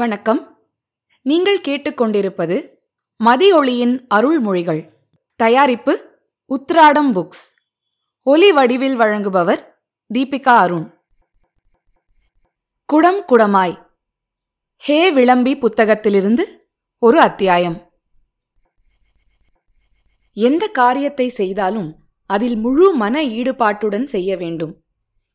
வணக்கம். நீங்கள் கேட்டுக்கொண்டிருப்பது மதியொளியின் அருள்மொழிகள். தயாரிப்பு உத்ராடம் புக்ஸ். ஒலி வடிவில் வழங்குபவர் தீபிகா அருண். குடம் குடமாய். ஹே விளம்பி புத்தகத்திலிருந்து ஒரு அத்தியாயம். எந்த காரியத்தை செய்தாலும் அதில் முழு மன ஈடுபாட்டுடன் செய்ய வேண்டும்.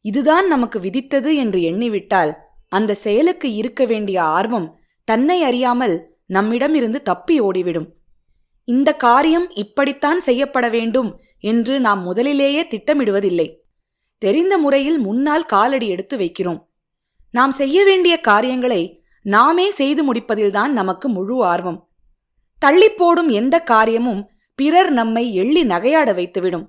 இதுதான் நமக்கு விதித்தது என்று எண்ணிவிட்டால் அந்த செயலுக்கு இருக்க வேண்டிய ஆர்வம் தன்னை அறியாமல் நம்மிடமிருந்து தப்பி ஓடிவிடும். இந்த காரியம் இப்படித்தான் செய்யப்பட வேண்டும் என்று நாம் முதலிலேயே திட்டமிடுவதில்லை. தெரிந்த முறையில் முன்னால் காலடி எடுத்து வைக்கிறோம். நாம் செய்ய வேண்டிய காரியங்களை நாமே செய்து முடிப்பதில்தான் நமக்கு முழு ஆர்வம். தள்ளிப்போடும் எந்த காரியமும் பிறர் நம்மை எள்ளி நகையாட வைத்துவிடும்.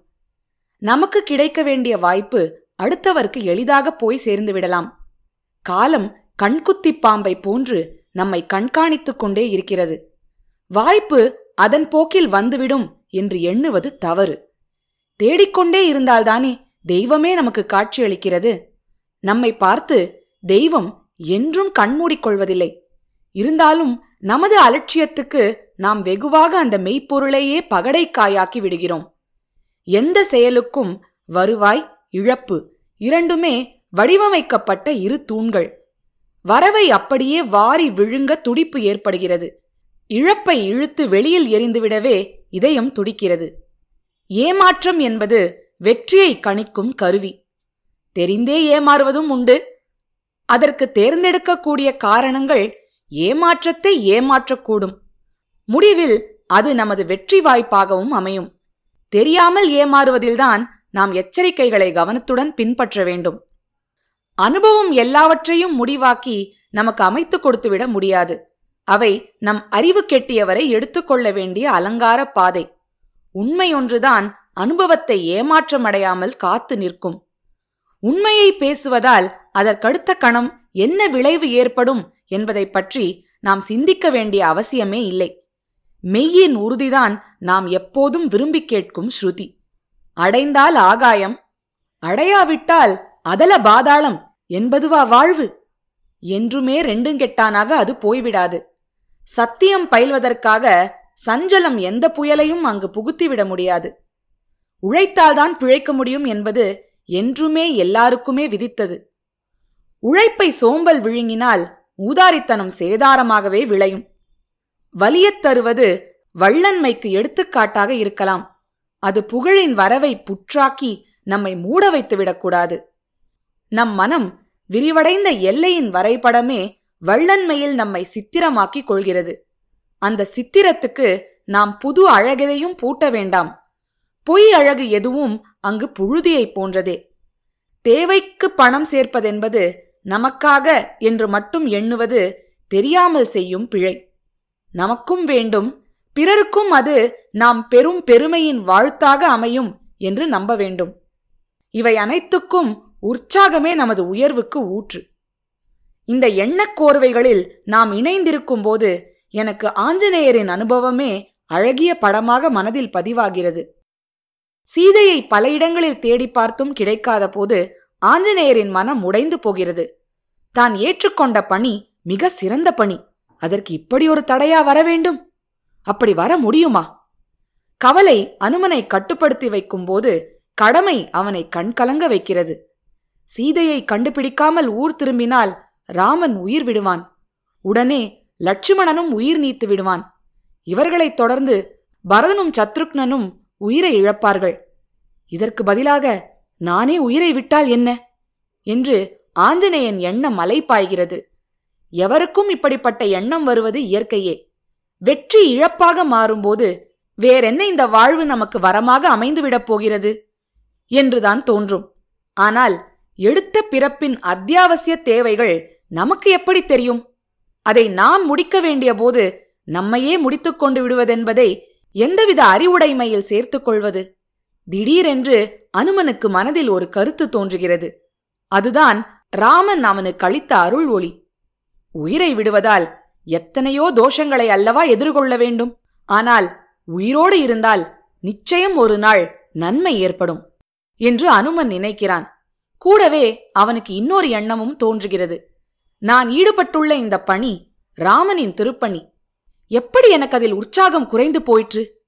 நமக்கு கிடைக்க வேண்டிய வாய்ப்பு அடுத்தவருக்கு எளிதாக போய் சேர்ந்து விடலாம். காலம் கண்குத்தி பாம்பை போன்று நம்மை கண்காணித்துக் கொண்டே இருக்கிறது. வாய்ப்பு அதன் போக்கில் வந்துவிடும் என்று எண்ணுவது தவறு. தேடிக்கொண்டே இருந்தால்தானே தெய்வமே நமக்கு காட்சியளிக்கிறது. நம்மை பார்த்து தெய்வம் என்றும் கண்மூடிக்கொள்வதில்லை. இருந்தாலும் நமது அலட்சியத்துக்கு நாம் வெகுவாக அந்த மெய்ப்பொருளையே பகடைக்காயாக்கி விடுகிறோம். எந்த செயலுக்கும் வருவாய் இழப்பு இரண்டுமே வடிவமைக்கப்பட்ட இரு தூண்கள். வரவை அப்படியே வாரி விழுங்க துடிப்பு ஏற்படுகிறது. இழப்பை இழுத்து வெளியில் எரிந்துவிடவே இதயம் துடிக்கிறது. ஏமாற்றம் என்பது வெற்றியை கணிக்கும் கருவி. தெரிந்தே ஏமாறுவதும் உண்டு. அதற்கு தேர்ந்தெடுக்கக்கூடிய காரணங்கள் ஏமாற்றத்தை ஏமாற்றக்கூடும். முடிவில் அது நமது வெற்றி வாய்ப்பாகவும் அமையும். தெரியாமல் ஏமாறுவதில்தான் நாம் எச்சரிக்கைகளை கவனத்துடன் பின்பற்ற வேண்டும். அனுபவம் எல்லாவற்றையும் முடிவாக்கி நமக்கு அமைத்துக் கொடுத்துவிட முடியாது. அவை நம் அறிவு கெட்டியவரை எடுத்துக்கொள்ள வேண்டிய அலங்கார பாதை. உண்மை ஒன்றுதான் அனுபவத்தை ஏமாற்றமடையாமல் காத்து நிற்கும். உண்மையை பேசுவதால் அதற்கடுத்த கணம் என்ன விளைவு ஏற்படும் என்பதை பற்றி நாம் சிந்திக்க வேண்டிய அவசியமே இல்லை. மெய்யின் உறுதிதான் நாம் எப்போதும் விரும்பி கேட்கும் ஸ்ருதி. அடைந்தால் ஆகாயம் அடையாவிட்டால் அதல பாதாளம் என்பதுவா வாழ்வு? என்றுமே ரெண்டுங்கெட்டானாக அது போய்விடாது. சத்தியம் பயில்வதற்காக சஞ்சலம் எந்த புயலையும் அங்கு புகுத்திவிட முடியாது. உழைத்தால்தான் பிழைக்க முடியும் என்பது என்றுமே எல்லாருக்குமே விதித்தது. உழைப்பை சோம்பல் விழுங்கினால் ஊதாரித்தனம் சேதாரமாகவே விளையும். வலியத் தருவது வள்ளன்மைக்கு எடுத்துக்காட்டாக இருக்கலாம். அது புகழின் வரவை புற்றாக்கி நம்மை மூட வைத்து விடக்கூடாது நம் மனம் விரிவடைந்த எல்லையின் வரைபடமே வள்ளன்மையில் நம்மை சித்திரமாக்கிக் கொள்கிறது. அந்த சித்திரத்துக்கு நாம் புது அழகெதையும் பூட்ட வேண்டாம். பொய் அழகு எதுவும் அங்கு புழுதியைப் போன்றதே. தேவைக்கு பணம் சேர்ப்பதென்பது நமக்காக என்று மட்டும் எண்ணுவது தெரியாமல் செய்யும் பிழை. நமக்கும் வேண்டும் பிறருக்கும் அது நாம் பெரும் பெருமையின் வாழ்த்தாக அமையும் என்று நம்ப வேண்டும். இவை அனைத்துக்கும் உற்சாகமே நமது உயர்வுக்கு ஊற்று. இந்த எண்ணக்கோர்வைகளில் நாம் இணைந்திருக்கும் போது எனக்கு ஆஞ்சநேயரின் அனுபவமே அழகிய படமாக மனதில் பதிவாகிறது. சீதையை பல இடங்களில் தேடி பார்த்தும் கிடைக்காத போது ஆஞ்சநேயரின் மனம் உடைந்து போகிறது. தான் ஏற்றுக்கொண்ட பணி மிக சிறந்த பணி. அதற்கு இப்படி ஒரு தடையா வர வேண்டும்? அப்படி வர முடியுமா? கவலை அனுமனை கட்டுப்படுத்தி வைக்கும்போது கடமை அவனை கண்கலங்க வைக்கிறது. சீதையை கண்டுபிடிக்காமல் ஊர் திரும்பினால் ராமன் உயிர் விடுவான். உடனே லட்சுமணனும் உயிர் நீத்து விடுவான். இவர்களைத் தொடர்ந்து பரதனும் சத்ருக்னனும் உயிரை இழப்பார்கள். இதற்கு பதிலாக நானே உயிரை விட்டால் என்ன? என்று ஆஞ்சநேயன் எண்ணம் அலைப்பாய்கிறது. எவருக்கும் இப்படிப்பட்ட எண்ணம் வருவது இயற்கையே. வெற்றி இழப்பாக மாறும்போது வேறென்ன இந்த வாழ்வு நமக்கு வரமாக அமைந்துவிடப் போகிறது? என்றுதான் தோன்றும். ஆனால் எடுத்த பிறப்பின் அத்தியாவசிய தேவைகள் நமக்கு எப்படி தெரியும்? அதை நாம் முடிக்க வேண்டிய போது நம்மையே முடித்துக் கொண்டு விடுவதென்பதை எந்தவித அறிவுடைமையில் சேர்த்துக் கொள்வது? திடீரென்று அனுமனுக்கு மனதில் ஒரு கருத்து தோன்றுகிறது. அதுதான் ராமன் அவனுக்கு அளித்த அருள் ஒளி. உயிரை விடுவதால் எத்தனையோ தோஷங்களை அல்லவா எதிர்கொள்ள வேண்டும்? ஆனால் உயிரோடு இருந்தால் நிச்சயம் ஒரு நாள் நன்மை ஏற்படும் என்று அனுமன் நினைக்கிறான். கூடவே அவனுக்கு இன்னொரு எண்ணமும் தோன்றுகிறது. நான் ஈடுபட்டுள்ள இந்த பணி ராமனின் திருப்பணி. எப்படி எனக்கு அதில் உற்சாகம் குறைந்து போயிற்று?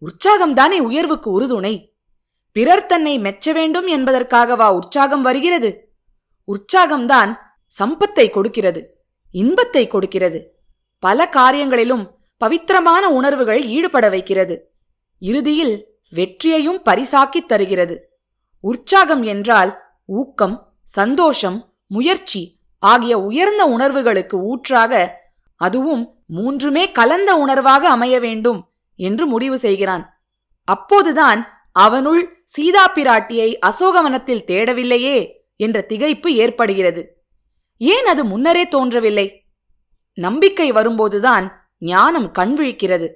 உற்சாகம்தானே உயர்வுக்கு உறுதுணை. பிறர் தன்னை மெச்ச வேண்டும் என்பதற்காகவா உற்சாகம் வருகிறது? உற்சாகம்தான் சம்பத்தை கொடுக்கிறது இன்பத்தை கொடுக்கிறது. பல காரியங்களிலும் பவித்திரமான உணர்வுகள் ஈடுபட வைக்கிறது. இறுதியில் வெற்றியையும் பரிசாக்கித் தருகிறது. உற்சாகம் என்றால் ஊக்கம் சந்தோஷம் முயற்சி ஆகிய உயர்ந்த உணர்வுகளுக்கு ஊற்றாக அதுவும் மூன்றுமே கலந்த உணர்வாக அமைய வேண்டும் என்று முடிவு செய்கிறான். அப்போதுதான் அவனுள் சீதா பிராட்டியை அசோகவனத்தில் தேடவில்லையே என்ற திகைப்பு ஏற்படுகிறது. ஏன் அது முன்னரே தோன்றவில்லை? நம்பிக்கை வரும்போதுதான் ஞானம் கண்விழிக்கிறது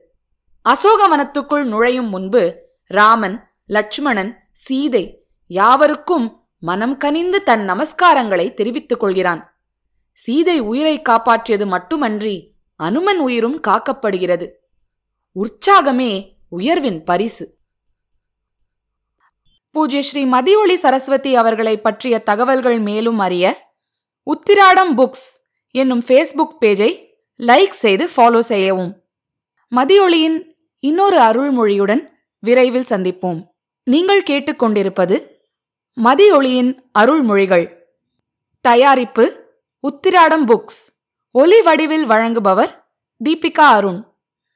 அசோகவனத்துக்குள் நுழையும் முன்பு ராமன் லட்சுமணன் சீதை யாவருக்கும் மனம் கனிந்து தன் நமஸ்காரங்களை தெரிவித்துக் கொள்கிறான். சீதை உயிரை காப்பாற்றியது மட்டுமன்றி அனுமன் உயிரும் காக்கப்படுகிறது. உற்சாகமே உயர்வின் பரிசு. பூஜ்ய ஸ்ரீ மதியொளி சரஸ்வதி அவர்களை பற்றிய தகவல்கள் மேலும் அறிய உத்திராடம் புக்ஸ் என்னும் ஃபேஸ்புக் பேஜை லைக் செய்து ஃபாலோ செய்யவும். மதியொளியின் இன்னொரு அருள்மொழியுடன் விரைவில் சந்திப்போம். நீங்கள் கேட்டுக்கொண்டிருப்பது மதியொளியின் அருள்மொழிகள். தயாரிப்பு உத்திராடம் புக்ஸ். ஒலி வடிவில் வழங்குபவர் தீபிகா அருண்.